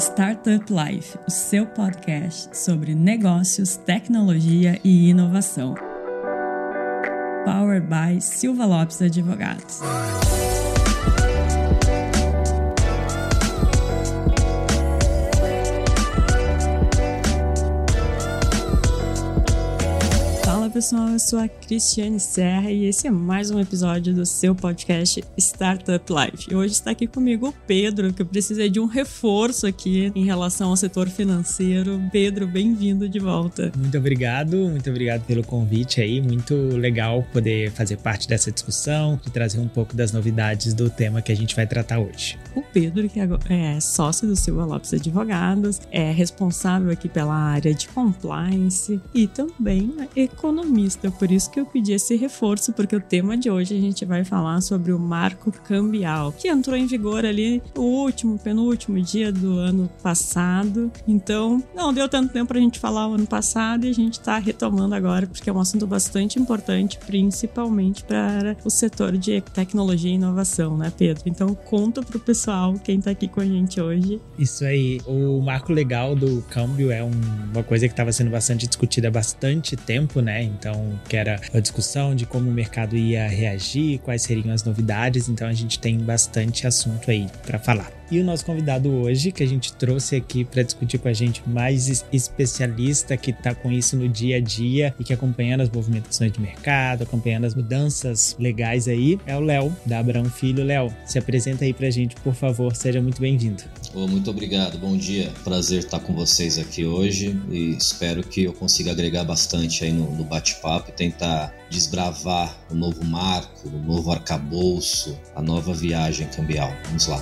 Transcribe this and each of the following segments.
Startup Life, o seu podcast sobre negócios, tecnologia e inovação. Powered by Silva Lopes Advogados. Pessoal, eu sou a Cristiane Serra e esse é mais um episódio do seu podcast Startup Life. E hoje está aqui comigo o Pedro, que eu precisei de um reforço aqui em relação ao setor financeiro. Pedro, bem-vindo de volta. Muito obrigado, muito obrigado pelo convite aí. Muito legal poder fazer parte dessa discussão, de trazer um pouco das novidades do tema que a gente vai tratar hoje. O Pedro, que é sócio do Silva Lopes Advogados, é responsável aqui pela área de compliance e também economia economista, por isso que eu pedi esse reforço, porque o tema de hoje a gente vai falar sobre o marco cambial, que entrou em vigor ali o último, penúltimo dia do ano passado. Então, não deu tanto tempo pra gente falar o ano passado e a gente tá retomando agora, porque é um assunto bastante importante, principalmente para o setor de tecnologia e inovação, né, Pedro? Então, conta pro pessoal, quem tá aqui com a gente hoje. Isso aí. O marco legal do câmbio é um, uma coisa que estava sendo bastante discutida há bastante tempo, né? Então, que era a discussão de como o mercado ia reagir, quais seriam as novidades. Então, a gente tem bastante assunto aí para falar. E o nosso convidado hoje, que a gente trouxe aqui para discutir com a gente, mais especialista que está com isso no dia a dia e que acompanhando as movimentações de mercado, acompanhando as mudanças legais aí, é o Léo, da Abraão Filho. Léo, se apresenta aí para a gente, por favor, seja muito bem-vindo. Oh, muito obrigado, bom dia. Prazer estar com vocês aqui hoje e espero que eu consiga agregar bastante aí no, no bate-papo e tentar desbravar o novo marco, o novo arcabouço, a nova viagem cambial. Vamos lá.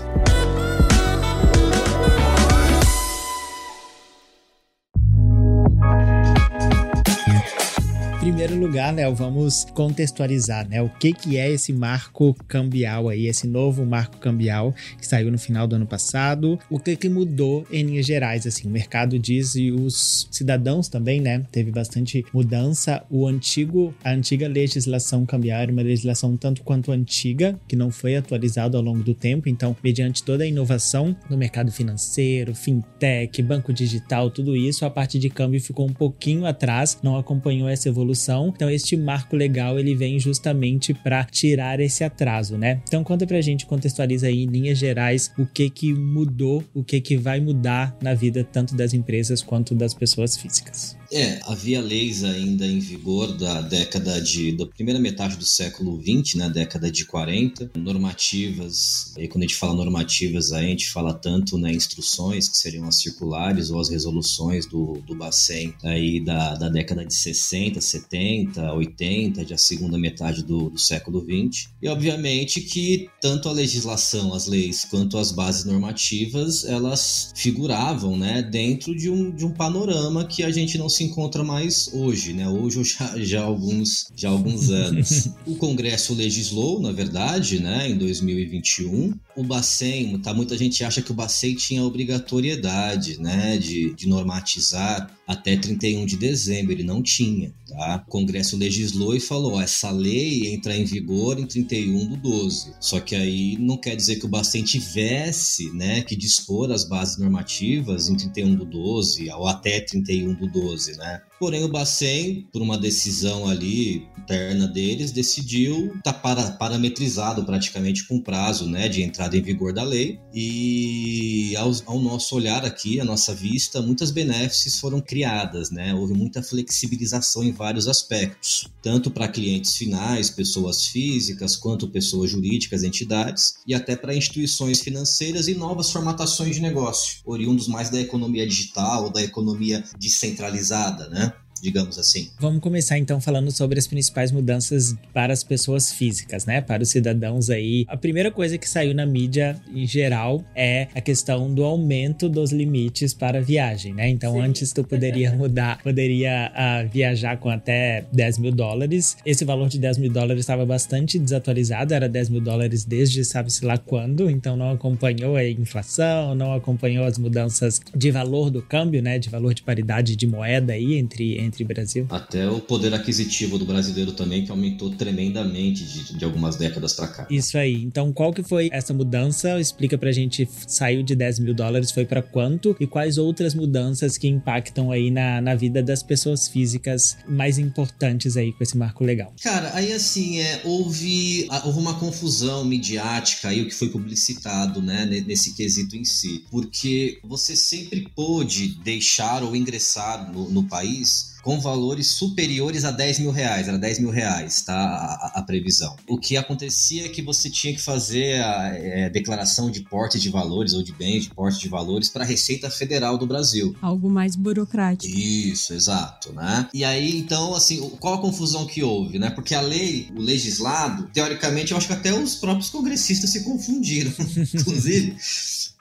Primeiro lugar, Léo, vamos contextualizar, né? O que, que é esse marco cambial aí, esse novo marco cambial que saiu no final do ano passado? O que, que mudou em linhas gerais, assim? O mercado diz e os cidadãos também, né? Teve bastante mudança. O antigo, a antiga legislação cambial era uma legislação tanto quanto antiga, que não foi atualizada ao longo do tempo. Então, mediante toda a inovação no mercado financeiro, fintech, banco digital, tudo isso, a parte de câmbio ficou um pouquinho atrás, não acompanhou essa evolução Então, este marco legal ele vem justamente para tirar esse atraso, né? Então, conta pra gente, contextualiza aí em linhas gerais o que que mudou, o que que vai mudar na vida tanto das empresas quanto das pessoas físicas. É, havia leis ainda em vigor da década de. da primeira metade do século XX, né, década de 40, normativas. Aí quando a gente fala normativas, aí a gente fala tanto né, instruções, que seriam as circulares ou as resoluções do, do Bacen aí da, da década de 60, 70, 80, de a segunda metade do, do século XX. E obviamente que tanto a legislação, as leis, quanto as bases normativas, elas figuravam né, dentro de um, de um panorama que a gente não se encontra mais hoje, né? Hoje já, já, alguns, já alguns anos. o Congresso legislou, na verdade, né, em 2021. O Bacen, tá, muita gente acha que o Bacen tinha obrigatoriedade, né, de, de normatizar até 31 de dezembro, ele não tinha, tá? O Congresso legislou e falou, ó, essa lei entra em vigor em 31 do 12. Só que aí não quer dizer que o Bacen tivesse, né, que dispor as bases normativas em 31 do 12 ou até 31 do 12 né? Porém, o Bacen, por uma decisão ali interna deles, decidiu tá para, parametrizado praticamente com prazo né, de entrada em vigor da lei. E ao, ao nosso olhar aqui, a nossa vista, muitas benéfices foram criadas, né? Houve muita flexibilização em vários aspectos, tanto para clientes finais, pessoas físicas, quanto pessoas jurídicas, entidades, e até para instituições financeiras e novas formatações de negócio, oriundos mais da economia digital da economia descentralizada, né? Digamos assim. Vamos começar então falando sobre as principais mudanças para as pessoas físicas, né? Para os cidadãos aí. A primeira coisa que saiu na mídia em geral é a questão do aumento dos limites para viagem, né? Então Sim. antes tu poderia mudar, poderia uh, viajar com até 10 mil dólares. Esse valor de 10 mil dólares estava bastante desatualizado, era 10 mil dólares desde sabe-se lá quando, então não acompanhou a inflação, não acompanhou as mudanças de valor do câmbio, né? De valor de paridade de moeda aí entre entre Brasil. Até o poder aquisitivo do brasileiro também, que aumentou tremendamente de, de algumas décadas para cá. Isso aí. Então, qual que foi essa mudança? Explica pra gente, saiu de 10 mil dólares, foi para quanto? E quais outras mudanças que impactam aí na, na vida das pessoas físicas mais importantes aí com esse marco legal? Cara, aí assim, é, houve, houve uma confusão midiática aí, o que foi publicitado, né, nesse quesito em si. Porque você sempre pôde deixar ou ingressar no, no país com valores superiores a 10 mil reais. Era 10 mil reais, tá? A, a previsão. O que acontecia é que você tinha que fazer a é, declaração de porte de valores ou de bens de porte de valores para a Receita Federal do Brasil. Algo mais burocrático. Isso, exato, né? E aí, então, assim, qual a confusão que houve, né? Porque a lei, o legislado, teoricamente, eu acho que até os próprios congressistas se confundiram, inclusive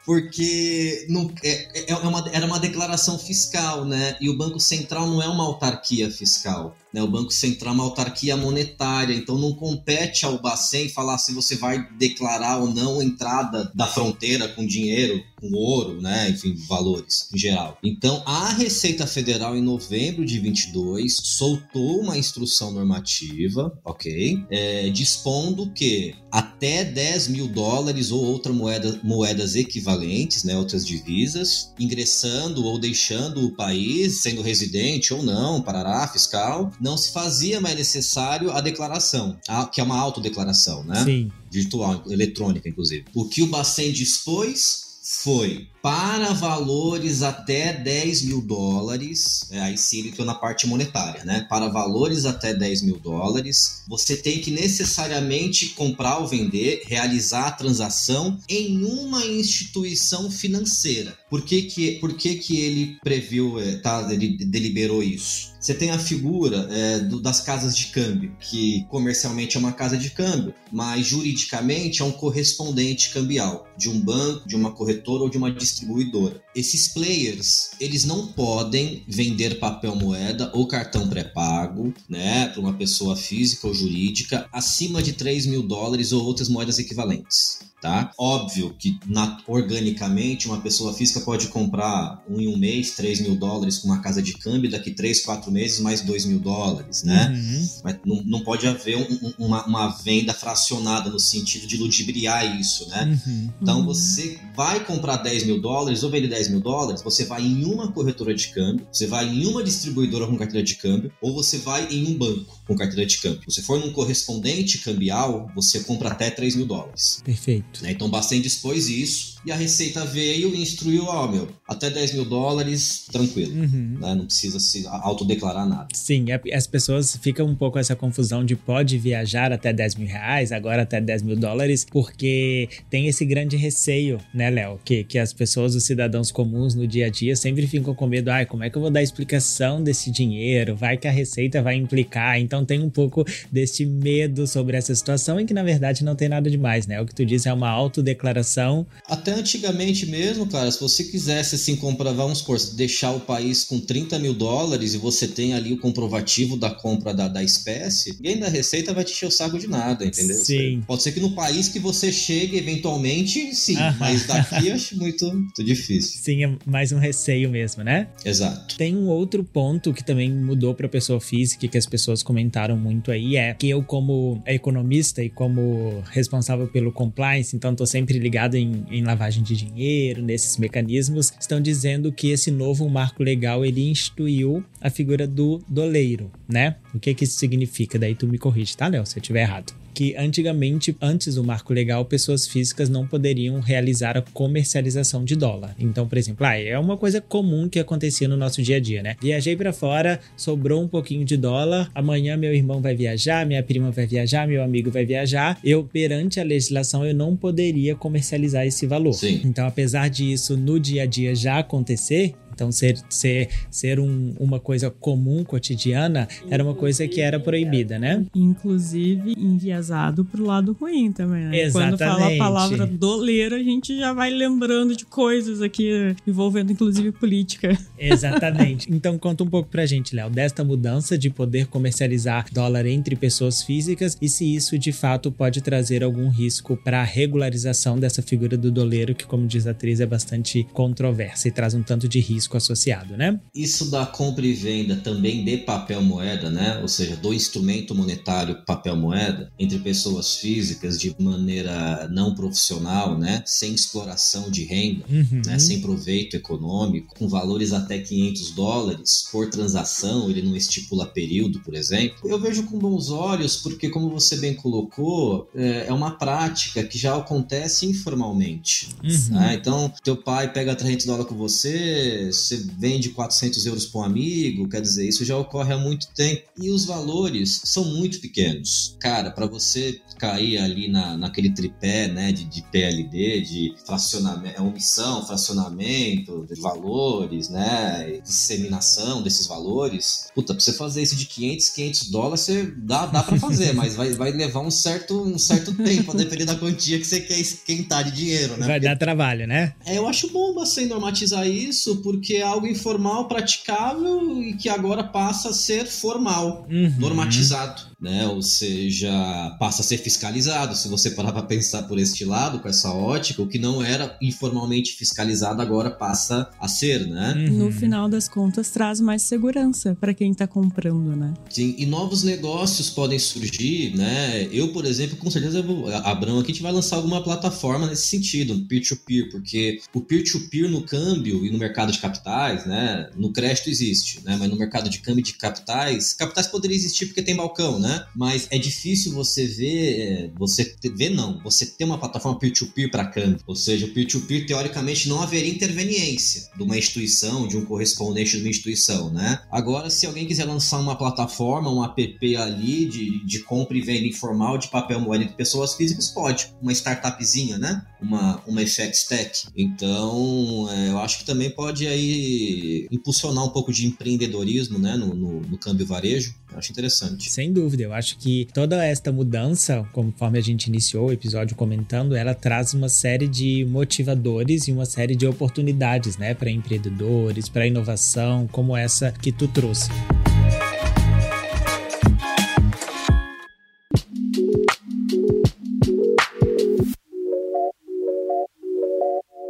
porque não, é, é, é uma, era uma declaração fiscal, né? E o Banco Central não é uma autarquia fiscal. Né? O Banco Central é uma autarquia monetária, então não compete ao Bacen falar se você vai declarar ou não entrada da fronteira com dinheiro, com ouro, né? enfim, valores em geral. Então, a Receita Federal, em novembro de 22, soltou uma instrução normativa, ok? É, dispondo que até 10 mil dólares ou outra moeda, moedas equivalentes, né, outras divisas, ingressando ou deixando o país, sendo residente ou não, parará, fiscal, não se fazia mais necessário a declaração, que é uma autodeclaração, né? Sim. Virtual, eletrônica, inclusive. O que o Bacen dispôs foi para valores até 10 mil dólares, é, aí sim ele entrou na parte monetária, né? Para valores até 10 mil dólares, você tem que necessariamente comprar ou vender, realizar a transação em uma instituição financeira. Por que, que, por que, que ele previu, é, tá, ele deliberou isso? Você tem a figura é, do, das casas de câmbio, que comercialmente é uma casa de câmbio, mas juridicamente é um correspondente cambial de um banco, de uma corretora ou de uma distribuidora distribuidora. Esses players, eles não podem vender papel moeda ou cartão pré-pago, né, para uma pessoa física ou jurídica acima de 3 mil dólares ou outras moedas equivalentes tá? Óbvio que na, organicamente uma pessoa física pode comprar um em um mês 3 mil dólares com uma casa de câmbio, daqui 3, 4 meses mais 2 mil dólares, né? Uhum. Mas não, não pode haver um, uma, uma, venda fracionada no sentido de ludibriar isso, né? Uhum. Então uhum. você vai comprar 10 mil dólares ou vender 10 mil dólares, você vai em uma corretora de câmbio, você vai em uma distribuidora com carteira de câmbio, ou você vai em um banco com carteira de câmbio. Se você for num correspondente cambial, você compra até 3 mil dólares. Perfeito. Né? Então, Bacen dispôs isso e a Receita veio e instruiu, ó, oh, meu, até 10 mil dólares, tranquilo. Uhum. Né? Não precisa se autodeclarar nada. Sim, as pessoas ficam um pouco essa confusão de pode viajar até 10 mil reais, agora até 10 mil dólares, porque tem esse grande receio, né, Léo? Que, que as pessoas, os cidadãos comuns no dia a dia, sempre ficam com medo, ai, como é que eu vou dar explicação desse dinheiro? Vai que a Receita vai implicar. Então tem um pouco desse medo sobre essa situação, em que na verdade não tem nada demais, né? O que tu disse é uma autodeclaração. Até antigamente mesmo, cara, se você quisesse assim comprovar, vamos supor, deixar o país com 30 mil dólares e você tem ali o comprovativo da compra da, da espécie, ninguém da Receita vai te encher o saco de nada, entendeu? Sim. Pode ser que no país que você chegue, eventualmente, sim, mas daqui acho muito, muito difícil. Sim, é mais um receio mesmo, né? Exato. Tem um outro ponto que também mudou para pessoa física que as pessoas comentaram muito aí é que eu como economista e como responsável pelo compliance, então estou sempre ligado em, em, lavagem de dinheiro, nesses mecanismos, estão dizendo que esse novo marco legal ele instituiu a figura do doleiro, né? O que que isso significa? Daí tu me corrige, tá, Léo, se eu estiver errado que antigamente, antes do marco legal, pessoas físicas não poderiam realizar a comercialização de dólar. Então, por exemplo, ah, é uma coisa comum que acontecia no nosso dia a dia, né? Viajei para fora, sobrou um pouquinho de dólar, amanhã meu irmão vai viajar, minha prima vai viajar, meu amigo vai viajar. Eu, perante a legislação, eu não poderia comercializar esse valor. Sim. Então, apesar disso no dia a dia já acontecer, então, ser, ser, ser um, uma coisa comum, cotidiana, era uma coisa que era proibida, né? Inclusive, enviesado pro lado ruim também, né? Exatamente. Quando fala a palavra doleiro, a gente já vai lembrando de coisas aqui envolvendo, inclusive, política. Exatamente. Então, conta um pouco pra gente, Léo, desta mudança de poder comercializar dólar entre pessoas físicas e se isso, de fato, pode trazer algum risco para a regularização dessa figura do doleiro, que, como diz a atriz, é bastante controversa e traz um tanto de risco risco associado, né? Isso da compra e venda também de papel moeda, né? Ou seja, do instrumento monetário papel moeda entre pessoas físicas de maneira não profissional, né? Sem exploração de renda, uhum. né? Sem proveito econômico, com valores até 500 dólares por transação, ele não estipula período, por exemplo. Eu vejo com bons olhos porque, como você bem colocou, é, é uma prática que já acontece informalmente. Uhum. Né? Então, teu pai pega 300 dólares com você, você vende 400 euros para um amigo, quer dizer, isso já ocorre há muito tempo. E os valores são muito pequenos. Cara, para você cair ali na, naquele tripé né, de, de PLD, de fracionamento, é omissão, fracionamento de valores, né, disseminação desses valores, puta, pra você fazer isso de 500, 500 dólares, você dá, dá para fazer, mas vai, vai levar um certo, um certo tempo, a depender da quantia que você quer esquentar de dinheiro, né? Vai dar trabalho, né? É, eu acho bom você normatizar isso, porque é algo informal, praticável e que agora passa a ser formal, uhum. normatizado né? Ou seja, passa a ser fiscalizado. Se você parar para pensar por este lado, com essa ótica, o que não era informalmente fiscalizado agora passa a ser, né? Uhum. No final das contas, traz mais segurança para quem está comprando, né? Sim, e novos negócios podem surgir, né? Eu, por exemplo, com certeza, vou, Abrão aqui a gente vai lançar alguma plataforma nesse sentido, peer-to-peer, -peer, porque o peer-to-peer -peer no câmbio e no mercado de capitais, né? No crédito existe, né? Mas no mercado de câmbio de capitais, capitais poderia existir porque tem balcão, né? Né? Mas é difícil você ver, é, você ver não, você ter uma plataforma peer-to-peer para câmbio. Ou seja, o peer-to-peer, teoricamente, não haveria interveniência de uma instituição, de um correspondente de uma instituição, né? Agora, se alguém quiser lançar uma plataforma, um app ali de, de compra e venda informal de papel moeda de pessoas físicas, pode. Uma startupzinha, né? Uma, uma FX Tech. Então, é, eu acho que também pode aí impulsionar um pouco de empreendedorismo, né? No, no, no câmbio varejo. Acho interessante. Sem dúvida, eu acho que toda esta mudança, conforme a gente iniciou o episódio comentando, ela traz uma série de motivadores e uma série de oportunidades, né, para empreendedores, para inovação, como essa que tu trouxe.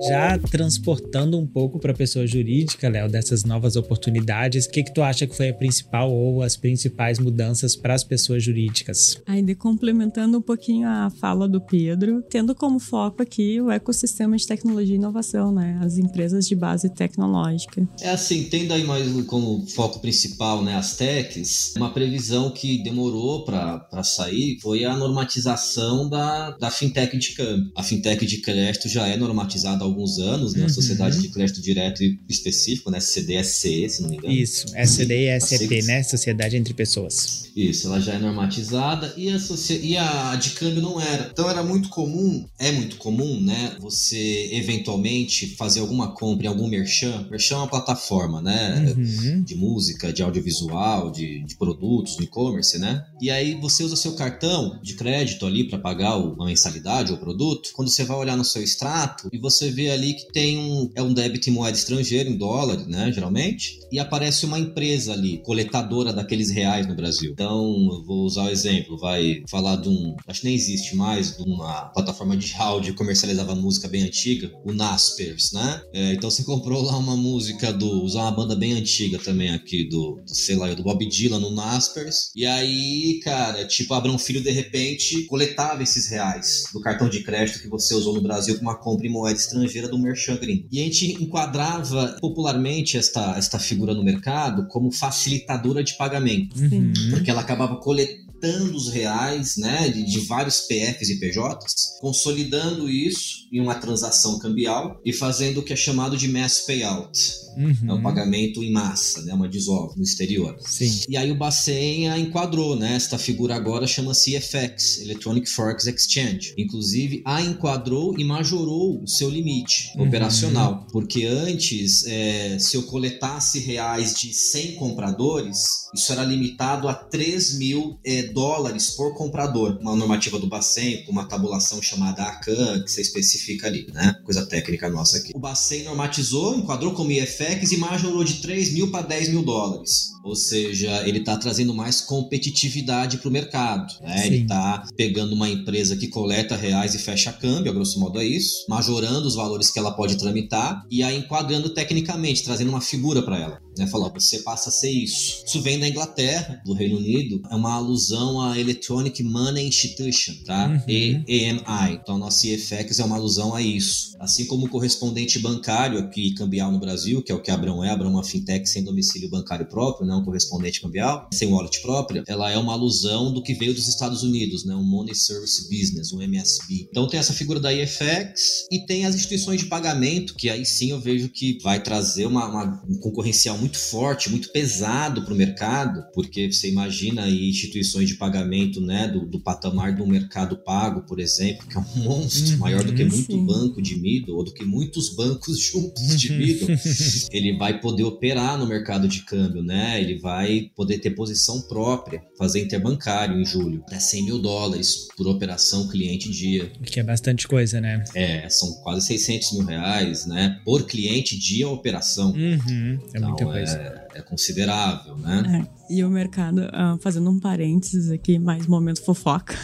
Já transportando um pouco para a pessoa jurídica, Léo, dessas novas oportunidades, o que, que tu acha que foi a principal ou as principais mudanças para as pessoas jurídicas? Ainda complementando um pouquinho a fala do Pedro, tendo como foco aqui o ecossistema de tecnologia e inovação, né? As empresas de base tecnológica. É assim, tendo aí mais como foco principal, né, as techs, uma previsão que demorou para sair foi a normatização da, da fintech de câmbio. A fintech de crédito já é normatizada há alguns anos, né? Uhum. Sociedade de Crédito Direto Específico, né? CDSCE, se não me engano. Isso, SCD e SCP, né? Sociedade Entre Pessoas. Isso, ela já é normatizada e a, e a de câmbio não era. Então era muito comum, é muito comum, né? Você eventualmente fazer alguma compra em algum merchan. Merchan é uma plataforma, né? Uhum. De música, de audiovisual, de, de produtos, no e-commerce, né? E aí você usa seu cartão de crédito ali para pagar uma mensalidade ou produto. Quando você vai olhar no seu extrato e você vê ali que tem um, é um débito em moeda estrangeira, em dólar, né, geralmente, e aparece uma empresa ali, coletadora daqueles reais no Brasil. Então, eu vou usar o exemplo, vai falar de um, acho que nem existe mais, de uma plataforma de áudio que comercializava música bem antiga, o Naspers, né? É, então você comprou lá uma música do, usar uma banda bem antiga também aqui, do, do sei lá, do Bob Dylan no Naspers, e aí, cara, tipo, Abrão Filho de repente coletava esses reais do cartão de crédito que você usou no Brasil com uma compra em moeda estrangeira do merchan gringo. E a gente enquadrava popularmente esta, esta figura no mercado como facilitadora de pagamento, uhum. porque ela acabava coletando os reais né, de, de, vários PFs e PJs, consolidando isso em uma transação cambial e fazendo o que é chamado de mass payout. Uhum. É um pagamento em massa, né? Uma desova no exterior. Sim. E aí o Bacen a enquadrou, né? Esta figura agora chama-se FX, Electronic Forex Exchange. Inclusive, a enquadrou e majorou o seu limite uhum. operacional. Porque antes, é, se eu coletasse reais de 100 compradores, isso era limitado a 3 mil é, dólares por comprador. Uma normativa do Bacen, com uma tabulação chamada ACAN, que você especifica ali, né? Coisa técnica nossa aqui. O Bacen normatizou, enquadrou como IFX e majorou de 3 mil para 10 mil dólares. Ou seja, ele está trazendo mais competitividade para o mercado. Né? Ele está pegando uma empresa que coleta reais e fecha câmbio, a grosso modo é isso, majorando os valores que ela pode tramitar e aí enquadrando tecnicamente, trazendo uma figura para ela. Né? Falar, você passa a ser isso. Isso vem da Inglaterra, do Reino Unido, é uma alusão à Electronic Money Institution, tá? Uhum. EMI. Então, nosso IFX é uma alusão a isso. Assim como o correspondente bancário aqui, cambial no Brasil, que é o que a Abrão é, Abrão é uma fintech sem domicílio bancário próprio, não correspondente cambial, sem wallet própria, ela é uma alusão do que veio dos Estados Unidos, né? Um Money Service Business, um MSB. Então tem essa figura da IFX e tem as instituições de pagamento, que aí sim eu vejo que vai trazer uma, uma um concorrencial muito forte, muito pesado para o mercado, porque você imagina aí instituições de pagamento, né, do, do patamar do mercado pago, por exemplo, que é um monstro, uhum, maior do que muito sim. banco de middle, ou do que muitos bancos juntos de middle, ele vai poder operar no mercado de câmbio, né? Ele vai poder ter posição própria, fazer interbancário em julho, até 100 mil dólares por operação cliente dia. Que é bastante coisa, né? É, são quase 600 mil reais, né? Por cliente dia operação. Uhum, é então, muita coisa. É, é considerável, né? É. E o mercado, uh, fazendo um parênteses aqui, mais momento fofoca.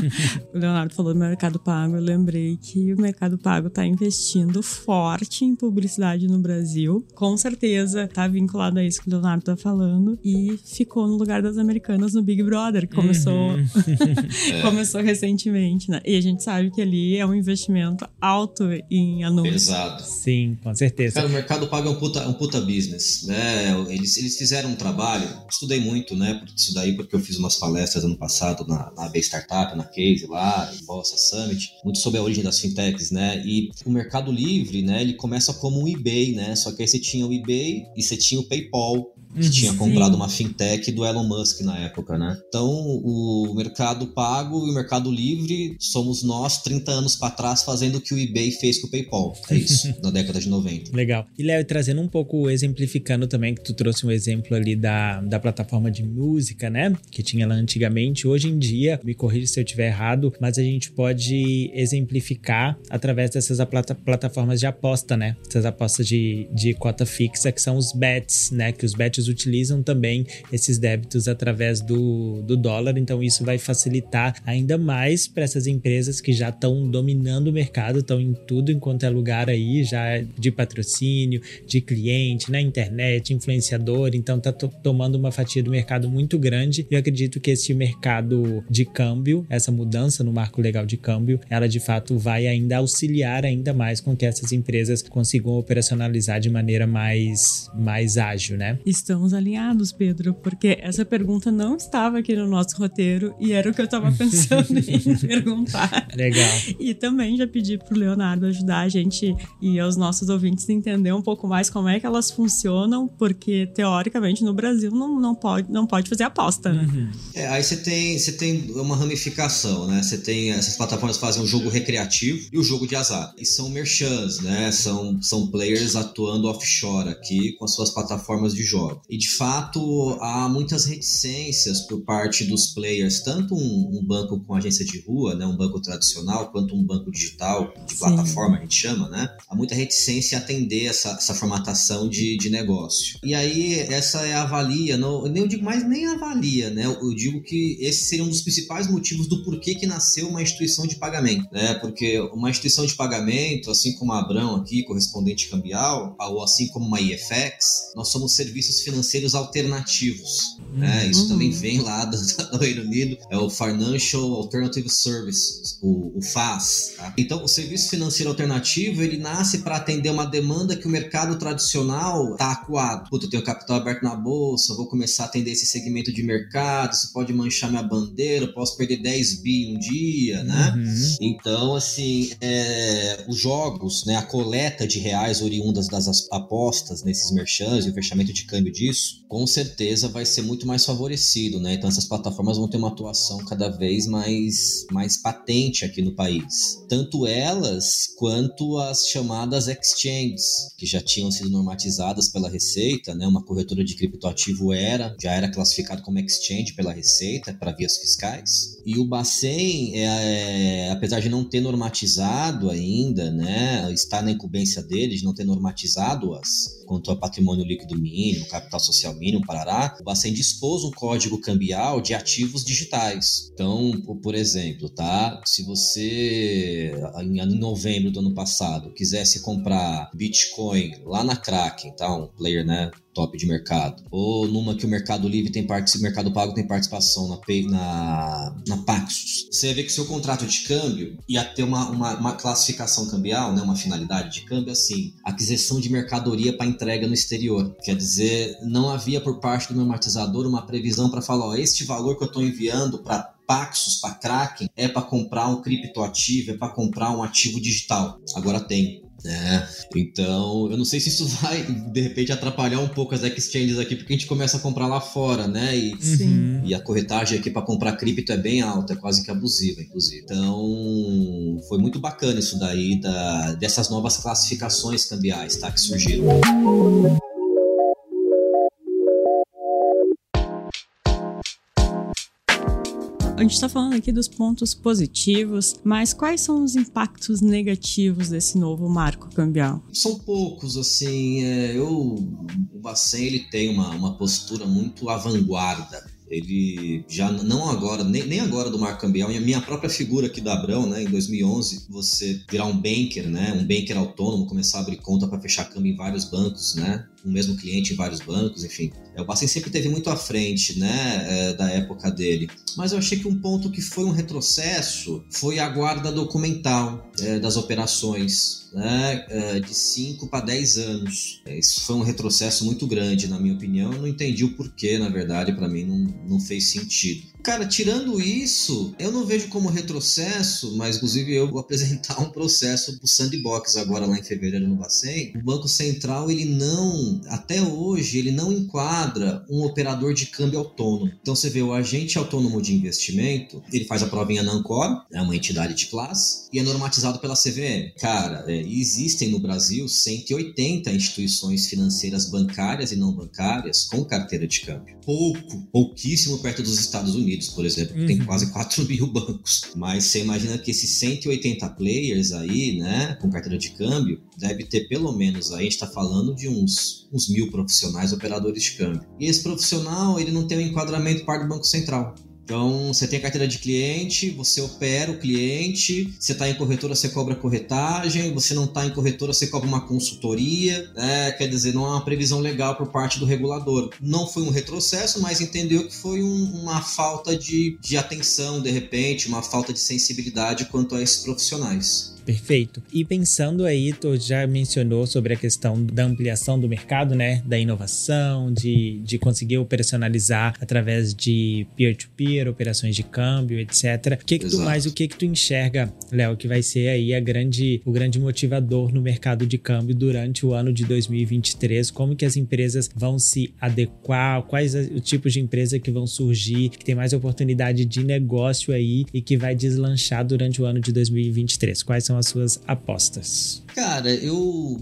o Leonardo falou do mercado pago, eu lembrei que o mercado pago está investindo forte em publicidade no Brasil. Com certeza está vinculado a isso que o Leonardo está falando. E ficou no lugar das americanas no Big Brother, que começou, uhum. começou recentemente, né? E a gente sabe que ali é um investimento alto em anúncios. Pesado. Sim, com certeza. Cara, o mercado pago é um puta, um puta business, né? Eles, eles fizeram um trabalho estudei muito, né, isso daí, porque eu fiz umas palestras ano passado na, na B Startup, na Case lá, em Bossa Summit, muito sobre a origem das fintechs, né, e o Mercado Livre, né, ele começa como um eBay, né, só que aí você tinha o eBay e você tinha o PayPal, que tinha comprado uma fintech do Elon Musk na época, né? Então, o Mercado Pago e o Mercado Livre somos nós 30 anos para trás fazendo o que o eBay fez com o PayPal. É isso, na década de 90. Legal. E Léo, trazendo um pouco, exemplificando também, que tu trouxe um exemplo ali da, da plataforma de música, né? Que tinha lá antigamente. Hoje em dia, me corrija se eu estiver errado, mas a gente pode exemplificar através dessas plata plataformas de aposta, né? Essas apostas de, de cota fixa, que são os bets, né? Que os bets utilizam também esses débitos através do, do dólar, então isso vai facilitar ainda mais para essas empresas que já estão dominando o mercado, estão em tudo enquanto é lugar aí, já de patrocínio, de cliente, na internet, influenciador, então tá tomando uma fatia do mercado muito grande. Eu acredito que esse mercado de câmbio, essa mudança no marco legal de câmbio, ela de fato vai ainda auxiliar ainda mais com que essas empresas consigam operacionalizar de maneira mais, mais ágil, né? Estão estamos alinhados, Pedro, porque essa pergunta não estava aqui no nosso roteiro e era o que eu estava pensando em perguntar. Legal. E também já pedi pro Leonardo ajudar a gente e aos nossos ouvintes a entender um pouco mais como é que elas funcionam, porque teoricamente no Brasil não, não, pode, não pode fazer aposta, né? Uhum. É, aí você tem, você tem uma ramificação, né? Você tem essas plataformas fazem um jogo recreativo e o jogo de azar. E são merchants, né? São, são players atuando offshore aqui com as suas plataformas de E de fato há muitas reticências por parte dos players, tanto um, um, banco com agência de rua, né, um banco tradicional, quanto um banco digital, de Sim. plataforma a gente chama, né? Há muita reticência em atender essa, essa formatação de, de negócio. E aí essa é a valia, não, eu nem digo mais nem avalia, né? Eu digo que esse seria um dos principais motivos do porquê que nasceu uma instituição de pagamento, né? Porque uma instituição de pagamento, assim como a Abrão aqui, correspondente cambial, ou assim como uma IFX, nós somos serviços financeiros alternativos. Uhum. Né? Isso também vem lá do, do, Reino Unido, é o Financial Alternative Services, o, o FAS. Tá? Então, o serviço financeiro alternativo ele nasce para atender uma demanda que o mercado tradicional está acuado. Puta, eu tenho capital aberto na bolsa, vou começar a atender esse segmento de mercado, isso pode manchar minha bandeira, posso perder 10 bi um dia, né? Uhum. Então, assim, é, os jogos, né, a coleta de reais oriundas das apostas nesses merchants e o fechamento de câmbio disso, com certeza vai ser muito mais favorecido, né? Então essas plataformas vão ter uma atuação cada vez mais, mais patente aqui no país. Tanto elas quanto as chamadas exchanges, que já tinham sido normatizadas pela Receita, né? Uma corretora de criptoativo era, já era classificado como exchange pela Receita para vias fiscais. E o Bacen, é, é, apesar de não ter normatizado ainda, né? Está na incumbência dele de não ter normatizado-as quanto a patrimônio líquido mínimo, social mínimo, parará, o Bacen dispôs um código cambial de ativos digitais. Então, por exemplo, tá? Se você em novembro do ano passado quisesse comprar Bitcoin lá na Kraken, tá? Um player, né? Top de mercado. Ou numa que o Mercado Livre tem participação, o Mercado Pago tem participação na, na, na Paxos. Você vê que seu contrato de câmbio ia ter uma, uma, uma classificação cambial, né, uma finalidade de câmbio assim, aquisição de mercadoria para entrega no exterior. Quer dizer, não havia por parte do normatizador uma previsão para falar, ó, este valor que eu estou enviando para Paxos, para Kraken, é para comprar um criptoativo, é para comprar um ativo digital. Agora tem. É, então, eu não sei se isso vai, de repente, atrapalhar um pouco as exchanges aqui, porque a gente começa a comprar lá fora, né? E, Sim. e a corretagem aqui para comprar cripto é bem alta, é quase que abusiva, inclusive. Então, foi muito bacana isso daí, da, dessas novas classificações cambiais, tá? Que surgiram. A gente está falando aqui dos pontos positivos, mas quais são os impactos negativos desse novo marco cambial? São poucos, assim. É, eu, o Bacen ele tem uma, uma postura muito à vanguarda ele já não agora, nem, nem agora do Marco Cambial, e a minha própria figura aqui da Abrão, né, em 2011, você virar um banker, né, um banker autônomo, começar a abrir conta para fechar câmbio em vários bancos, né, um mesmo cliente em vários bancos, enfim. É, o Bacen sempre teve muito à frente, né, é, da época dele. Mas eu achei que um ponto que foi um retrocesso foi a guarda documental é, das operações, né, é, de 5 para 10 anos. Isso foi um retrocesso muito grande, na minha opinião. Eu não entendi o porquê, na verdade, para mim não, não fez sentido. Cara, tirando isso, eu não vejo como retrocesso, mas inclusive eu vou apresentar um processo pro Sandbox agora lá em fevereiro no Bacen. O Banco Central, ele não, até hoje, ele não enquadra um operador de câmbio autônomo. Então você vê o agente autônomo de investimento, ele faz a provinha na Ancor, é uma entidade de classe, e é normatizado pela CVM. Cara, é, existem no Brasil 180 instituições financeiras bancárias e não bancárias com carteira de câmbio. Pouco, pouquíssimo perto dos Estados Unidos. Por exemplo, que uhum. tem quase 4 mil bancos. Mas você imagina que esses 180 players aí, né, com carteira de câmbio, deve ter pelo menos aí, a gente está falando de uns, uns mil profissionais operadores de câmbio. E esse profissional, ele não tem um enquadramento parte do Banco Central. Então, você tem a carteira de cliente, você opera o cliente, você está em corretora, você cobra corretagem, você não está em corretora, você cobra uma consultoria, né? quer dizer, não há uma previsão legal por parte do regulador. Não foi um retrocesso, mas entendeu que foi um, uma falta de, de atenção, de repente, uma falta de sensibilidade quanto a esses profissionais. Perfeito. E pensando aí, tu já mencionou sobre a questão da ampliação do mercado, né? Da inovação, de, de conseguir operacionalizar através de peer-to-peer, -peer, operações de câmbio, etc. O que, que tu mais, o que, que tu enxerga, Léo, que vai ser aí a grande, o grande motivador no mercado de câmbio durante o ano de 2023? Como que as empresas vão se adequar? Quais os tipos de empresa que vão surgir, que tem mais oportunidade de negócio aí e que vai deslanchar durante o ano de 2023? Quais são são as suas apostas? Cara, eu.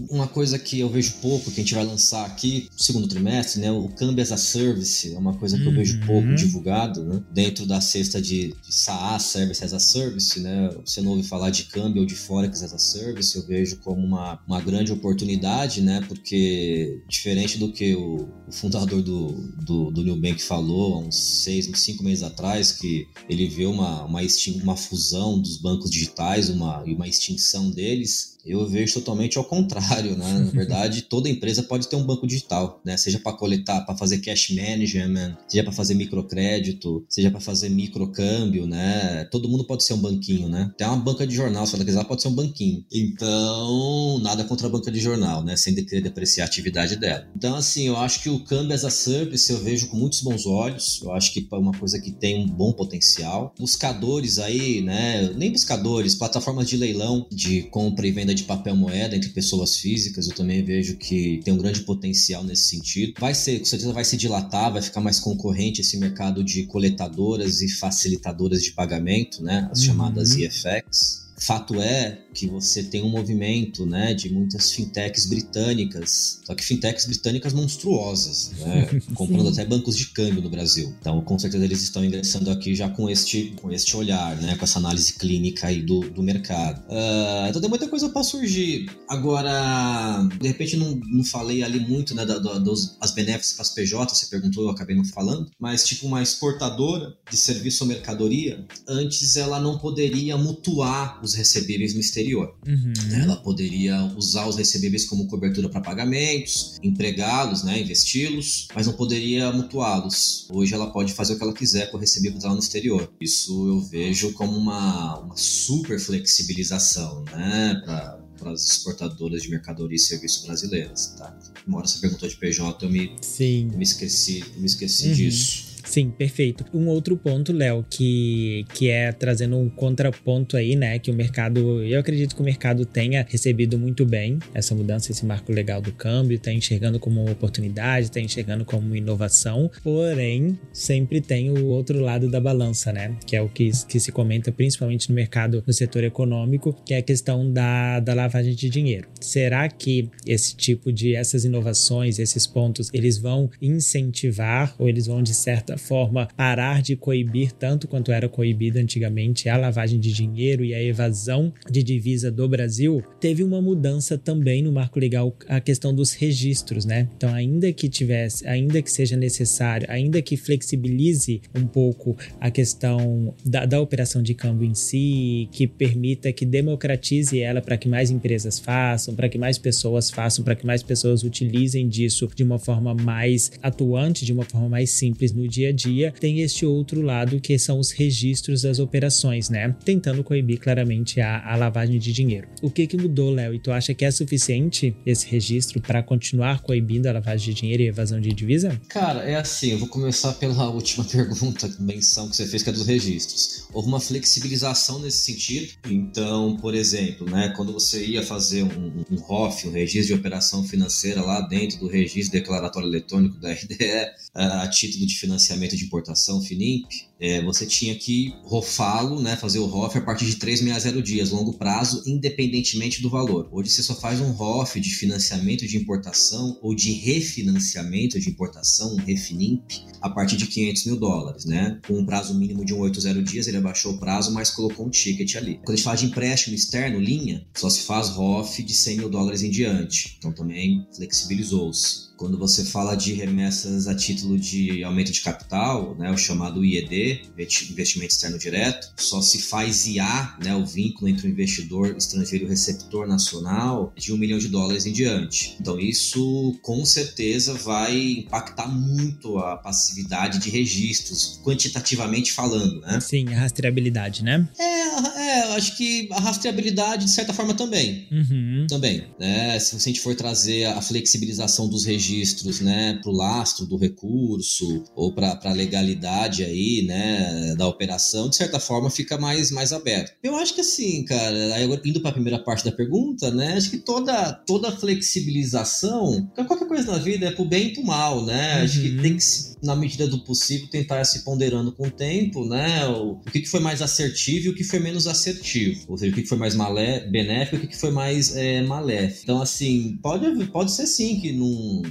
Uma coisa que eu vejo pouco, que a gente vai lançar aqui no segundo trimestre, né? O Câmbio as a Service é uma coisa que uhum. eu vejo uhum. pouco divulgado, né? Dentro da cesta de, de SaaS, Service as a Service, né? Você não ouve falar de câmbio ou de Forex as a Service, eu vejo como uma, uma grande oportunidade, né? Porque, diferente do que o, o fundador do, do, do Nubank falou há uns seis, cinco meses atrás, que ele vê uma, uma, uma fusão dos bancos digitais uma, e uma extinção deles eu vejo totalmente ao contrário, né? Na verdade, toda empresa pode ter um banco digital, né? Seja para coletar, para fazer cash management, seja para fazer microcrédito, seja para fazer microcâmbio, né? Todo mundo pode ser um banquinho, né? Até uma banca de jornal, se ela quiser, pode ser um banquinho. Então, nada contra a banca de jornal, né? Sem querer depreciar a atividade dela. Então, assim, eu acho que o câmbio as a service eu vejo com muitos bons olhos. Eu acho que é uma coisa que tem um bom potencial. Buscadores aí, né? Nem buscadores, plataformas de leilão de compra e venda de papel moeda entre pessoas físicas. Eu também vejo que tem um grande potencial nesse sentido. Vai ser, com certeza, vai se dilatar, vai ficar mais concorrente esse mercado de coletadoras e facilitadoras de pagamento, né? As uhum. chamadas EFX. Fato é que você tem um movimento né, de muitas fintechs britânicas, só que fintechs britânicas monstruosas, né, comprando até bancos de câmbio no Brasil. Então, com certeza, eles estão ingressando aqui já com este, com este olhar, né, com essa análise clínica aí do, do mercado. Uh, então, tem muita coisa para surgir. Agora, de repente, não, não falei ali muito né, da, da, dos, as benéficas para as PJ, você perguntou, eu acabei não falando, mas tipo uma exportadora de serviço ou mercadoria, antes ela não poderia mutuar os recebíveis no exterior. Uhum. Ela poderia usar os recebíveis como cobertura para pagamentos, empregá-los, né, investi-los, mas não poderia mutuá-los. Hoje ela pode fazer o que ela quiser com o recebível lá no exterior. Isso eu vejo como uma, uma super flexibilização, né, para para as exportadoras de mercadoria e serviços brasileiras, tá? Uma hora você perguntou de PJ, eu me, Sim. Eu me esqueci, eu me esqueci uhum. disso. Sim, perfeito. Um outro ponto, Léo, que, que é trazendo um contraponto aí, né? Que o mercado, eu acredito que o mercado tenha recebido muito bem essa mudança, esse marco legal do câmbio, está enxergando como uma oportunidade, está enxergando como uma inovação, porém, sempre tem o outro lado da balança, né? Que é o que, que se comenta principalmente no mercado, no setor econômico, que é a questão da, da lavagem de dinheiro. Será que esse tipo de, essas inovações, esses pontos, eles vão incentivar ou eles vão, de certa forma, parar de coibir tanto quanto era coibida antigamente a lavagem de dinheiro e a evasão de divisa do Brasil, teve uma mudança também no marco legal a questão dos registros, né? Então, ainda que tivesse, ainda que seja necessário, ainda que flexibilize um pouco a questão da, da operação de câmbio em si, que permita que democratize ela para que mais empresas façam, para que mais pessoas façam, para que mais pessoas utilizem disso de uma forma mais atuante, de uma forma mais simples no dia dia a dia, tem este outro lado que são os registros das operações, né? Tentando coibir claramente a, a lavagem de dinheiro. O que que mudou, Léo? E tu acha que é suficiente esse registro para continuar coibindo a lavagem de dinheiro e evasão de divisa? Cara, é assim, eu vou começar pela última pergunta, menção que você fez, que é dos registros. Houve uma flexibilização nesse sentido. Então, por exemplo, né, quando você ia fazer um, um ROF, um registro de operação financeira lá dentro do registro declaratório eletrônico da RDE, a título de financiamento de importação, FINIMP, é, você tinha que rofá-lo, né, fazer o ROF a partir de 360 dias, longo prazo, independentemente do valor. Hoje você só faz um ROF de financiamento de importação ou de refinanciamento de importação, um refinimp, a partir de 500 mil dólares, né? Com um prazo mínimo de 180 dias, ele abaixou o prazo, mas colocou um ticket ali. Quando a gente fala de empréstimo externo, linha, só se faz ROF de 100 mil dólares em diante. Então também flexibilizou-se. Quando você fala de remessas a título de aumento de capital, né, o chamado IED, investimento externo direto, só se faz IA, né, o vínculo entre o investidor estrangeiro e o receptor nacional, de um milhão de dólares em diante. Então isso com certeza vai impactar muito a passividade de registros, quantitativamente falando, né? Sim, a rastreabilidade, né? É, é acho que a rastreabilidade de certa forma também. Uhum. Também, né? Se a gente for trazer a flexibilização dos registros registros, né, para o lastro do recurso ou para a legalidade aí, né, da operação, de certa forma fica mais, mais aberto. Eu acho que assim, cara, aí indo para a primeira parte da pergunta, né, acho que toda, toda flexibilização, qualquer coisa na vida é pro bem e pro mal, né, uhum. acho que uhum. tem que, na medida do possível, tentar se ponderando com o tempo, né, o, o que, que foi mais assertivo e o que foi menos assertivo, ou seja, o que, que foi mais malé, benéfico e o que, que foi mais é, maléfico. Então, assim, pode, pode ser sim que num,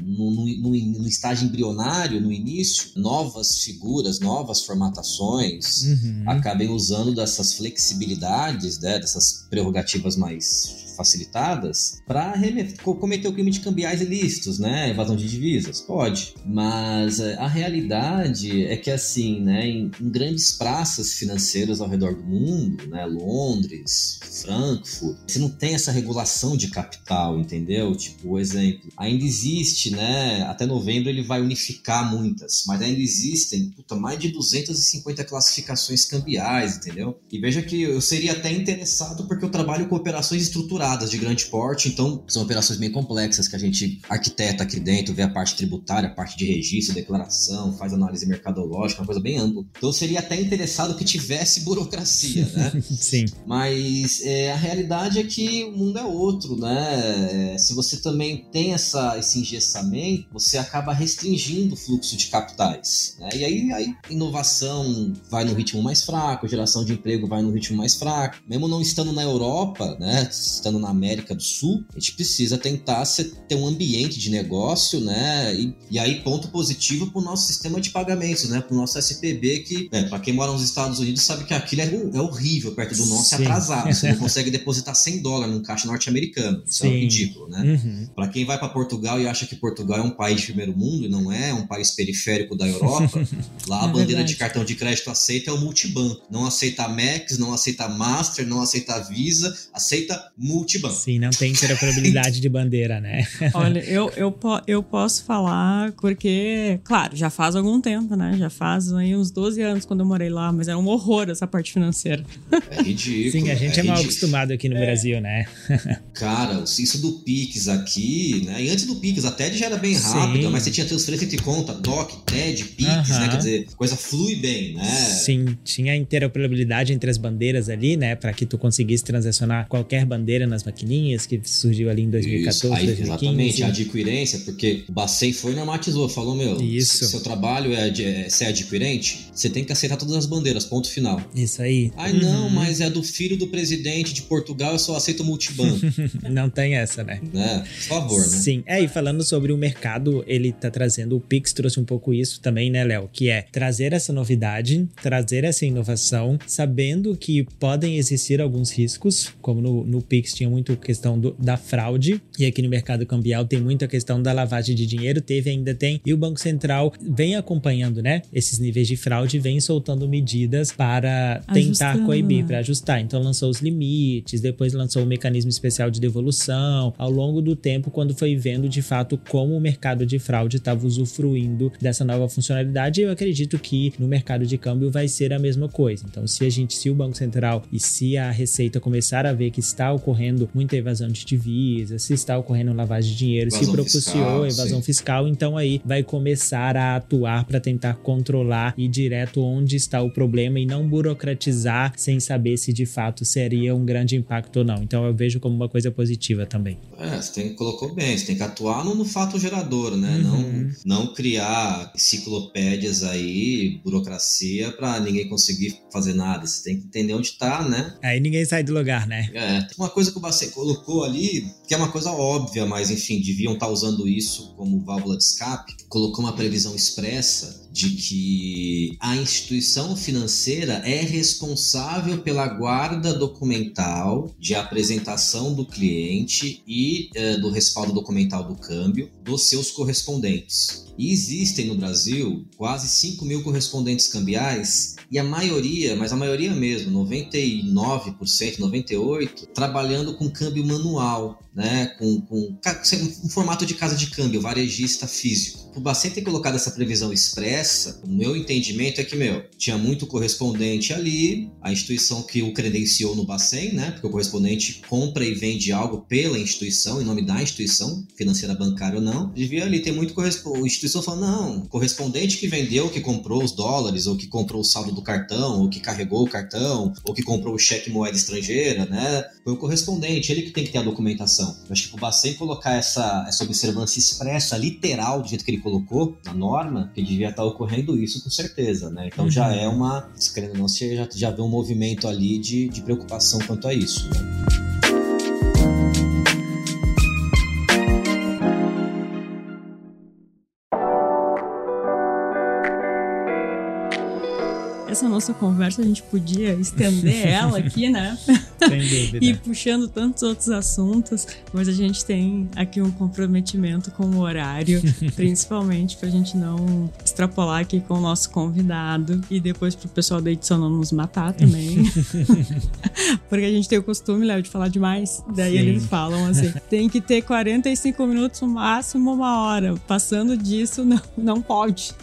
estágio embrionário, no início, novas figuras, novas formatações uhum. acabem usando dessas flexibilidades, né, dessas prerrogativas mais facilitadas para cometer o crime de cambiais ilícitos, né? Evasão de divisas. Pode. Mas é, a realidade é que, assim, né, em, em grandes praças financeiras ao redor do mundo, né? Londres, Frankfurt, você não tem essa regulação de capital, entendeu? Tipo, o exemplo, ainda existe, né? Até novembro ele vai unificar muitas, mas ainda existem, puta, mais de 250 classificações cambiais, entendeu? E veja que eu seria até interessado porque eu trabalho com operações estruturadas de grande porte, então são operações bem complexas que a gente arquiteta aqui dentro, vê a parte tributária, a parte de registro, declaração, faz análise mercadológica, uma coisa bem ampla. Então seria até interessado que tivesse burocracia, né? Sim. Mas é, a realidade é que o mundo é outro, né? É, se você também tem essa, esse engessamento, você acaba restringindo o fluxo de capitais. Né? E aí, aí inovação vai no ritmo mais fraco, geração de emprego vai no ritmo mais fraco. Mesmo não estando na Europa, né? Estando na América do Sul, a gente precisa tentar ter um ambiente de negócio, né? E, e aí, ponto positivo para o nosso sistema de pagamentos, né? Para o nosso SPB, que, né, para quem mora nos Estados Unidos, sabe que aquilo é, é horrível perto do nosso, é atrasado. Você não consegue depositar 100 dólares num caixa norte-americano. Isso é Sim. é ridículo, né? Uhum. Para quem vai para Portugal e acha que Portugal é um país de primeiro mundo e não é, é um país periférico da Europa, lá a é bandeira verdade. de cartão de crédito aceita é o multibanco. Não aceita Max, não aceita Master, não aceita Visa, aceita multibanco. Sim, não tem interoperabilidade de bandeira, né? Olha, eu, eu, eu posso falar porque, claro, já faz algum tempo, né? Já faz aí uns 12 anos quando eu morei lá, mas é um horror essa parte financeira. É ridículo. Sim, a gente é, é mal acostumado aqui no é. Brasil, né? Cara, isso do Pix aqui, né? E antes do Pix, a TED já era bem rápida, mas você tinha transferência entre conta, DOC, TED, Pix, uh -huh. né? Quer dizer, coisa flui bem, né? Sim, tinha interoperabilidade entre as bandeiras ali, né? Para que tu conseguisse transacionar qualquer bandeira nas maquininhas, que surgiu ali em 2014, Aí, 2015. Exatamente, a adquirência, porque o Bacen foi e normatizou, falou, meu, Isso. seu trabalho é, de, é ser adquirente, você tem que aceitar todas as bandeiras, ponto final. Isso aí. Ai, uhum. não, mas é do filho do presidente de Portugal, eu só aceito multibanco. não tem essa, né? né? Por favor, né? Sim. É, e falando sobre o mercado, ele tá trazendo, o Pix trouxe um pouco isso também, né, Léo? Que é trazer essa novidade, trazer essa inovação, sabendo que podem existir alguns riscos, como no, no Pix tinha muito questão do, da fraude, e aqui no mercado cambial tem muita questão da lavagem de dinheiro, teve ainda tem, e o Banco Central vem acompanhando, né, esses níveis de fraude, vem soltando medidas para tentar Ajustando. coibir, para ajustar. Então lançou os limites, depois lançou o mecanismo especial de devolução, ao longo do tempo, quando foi vendo de fato como o mercado de fraude estava usufruindo dessa nova funcionalidade, eu acredito que no mercado de câmbio vai ser a mesma coisa. Então, se a gente, se o Banco Central e se a Receita começar a ver que está ocorrendo muita evasão de divisas, se está ocorrendo lavagem de dinheiro, evasão se propiciou evasão sim. fiscal, então aí vai começar a atuar para tentar controlar e direto onde está o problema e não burocratizar sem saber se de fato seria um grande impacto ou não. Então eu vejo como uma coisa positiva também. É, você tem, colocou bem, você tem que atuar no, no fato gerador, né? Uhum. Não, não criar enciclopédias aí, burocracia, para ninguém conseguir fazer nada. Você tem que entender onde está, né? Aí ninguém sai do lugar, né? É. Uma coisa que Bacê colocou ali, que é uma coisa óbvia, mas enfim, deviam estar tá usando isso como válvula de escape, colocou uma previsão expressa de que a instituição financeira é responsável pela guarda documental de apresentação do cliente e uh, do respaldo documental do câmbio dos seus correspondentes. E existem no Brasil quase 5 mil correspondentes cambiais e a maioria, mas a maioria mesmo, 99%, 98%, trabalhando com câmbio manual, né? Com, com um formato de casa de câmbio, varejista físico. O Bacen ter colocado essa previsão expressa, o meu entendimento é que, meu, tinha muito correspondente ali, a instituição que o credenciou no Bacen, né? Porque o correspondente compra e vende algo pela instituição, em nome da instituição, financeira bancária ou não. Devia ali ter muito correspondente. A instituição falou, não, correspondente que vendeu, que comprou os dólares, ou que comprou o saldo do cartão, ou que carregou o cartão, ou que comprou o cheque moeda estrangeira, né? Foi o correspondente, ele que tem que ter a documentação. Eu acho que o Bacen colocar essa, essa observância expressa, literal, do jeito que ele colocou na norma, que devia estar ocorrendo isso com certeza, né? Então uhum. já é uma, se querendo não, você já, já vê um movimento ali de, de preocupação quanto a isso. Né? essa nossa conversa a gente podia estender ela aqui, né? Sem dúvida. e puxando tantos outros assuntos, mas a gente tem aqui um comprometimento com o horário, principalmente pra gente não extrapolar aqui com o nosso convidado e depois pro pessoal da edição não nos matar também. Porque a gente tem o costume, Léo, de falar demais. Daí Sim. eles falam assim: tem que ter 45 minutos, no máximo uma hora. Passando disso, não, não pode.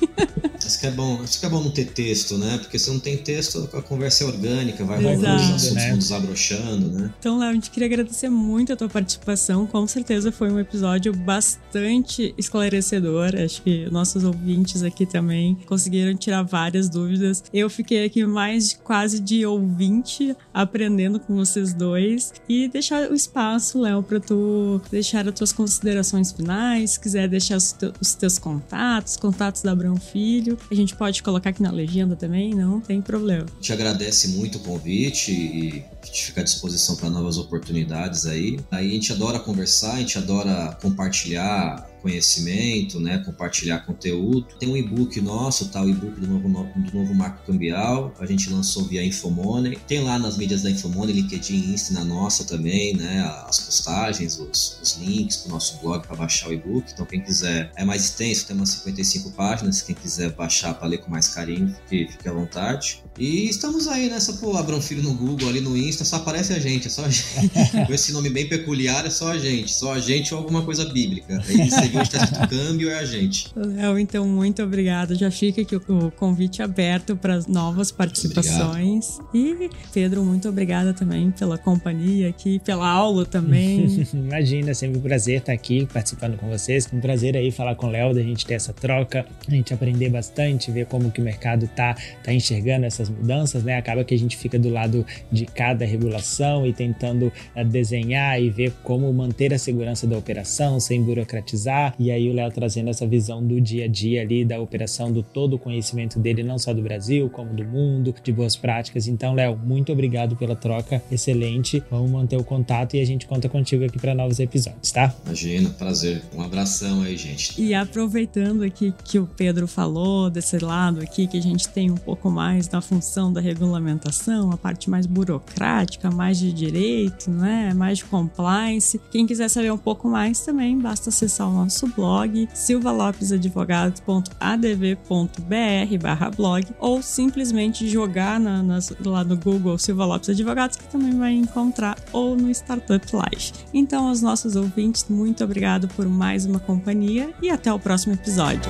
Isso que é bom, isso que é bom não ter texto, né? Porque se não tem texto, a conversa é orgânica, vai rolando, os assuntos né? vão desabrochando baixando, né? Então, Léo, a gente queria agradecer muito a tua participação. Com certeza foi um episódio bastante esclarecedor. Acho que nossos ouvintes aqui também conseguiram tirar várias dúvidas. Eu fiquei aqui mais quase de ouvinte aprendendo com vocês dois e deixar o espaço, Léo, para tu deixar as tuas considerações finais, se quiser deixar os, te os teus contatos, contatos da Abrão Filho, a gente pode colocar aqui na legenda também, não tem problema. Te agradece muito o convite e te fica à disposição para novas oportunidades aí. Aí a gente adora conversar, a gente adora compartilhar conhecimento, né, compartilhar conteúdo. Tem um e-book nosso, tá, o e-book do novo, do novo Marco Cambial, a gente lançou via Infomoney. Tem lá nas mídias da Infomoney, LinkedIn, Insta, na nossa também, né, as postagens, os, os links para o nosso blog para baixar o e-book. Então quem quiser, é mais extenso, tem umas 55 páginas, quem quiser baixar para ler com mais carinho, fique, fique à vontade. E estamos aí nessa, pô, um filho no Google, ali no Insta, só aparece a gente, é só a gente. Com esse nome bem peculiar, é só a gente, só a gente ou alguma coisa bíblica. Aí seguir onde está escrito câmbio é a gente. Léo, então, muito obrigada. Já fica aqui o convite aberto para novas participações. Obrigado. E, Pedro, muito obrigada também pela companhia aqui, pela aula também. Imagina, sempre um prazer estar aqui participando com vocês. Um prazer aí falar com o Léo, da gente ter essa troca, a gente aprender bastante, ver como que o mercado tá, tá enxergando essas mudanças, né? Acaba que a gente fica do lado de cada regulação e tentando uh, desenhar e ver como manter a segurança da operação sem burocratizar. E aí o Léo trazendo essa visão do dia a dia ali da operação, do todo o conhecimento dele, não só do Brasil, como do mundo, de boas práticas. Então, Léo, muito obrigado pela troca, excelente. Vamos manter o contato e a gente conta contigo aqui para novos episódios, tá? Imagina, prazer. Um abração aí, gente. E aproveitando aqui que o Pedro falou desse lado aqui, que a gente tem um pouco mais da função da regulamentação, a parte mais burocrática, mais de direito, né? mais de compliance. Quem quiser saber um pouco mais também, basta acessar o nosso blog silvalopesadvogados.adv.br blog ou simplesmente jogar na, lá no Google Silva Lopes Advogados que também vai encontrar ou no Startup Life. Então, aos nossos ouvintes, muito obrigado por mais uma companhia e até o próximo episódio.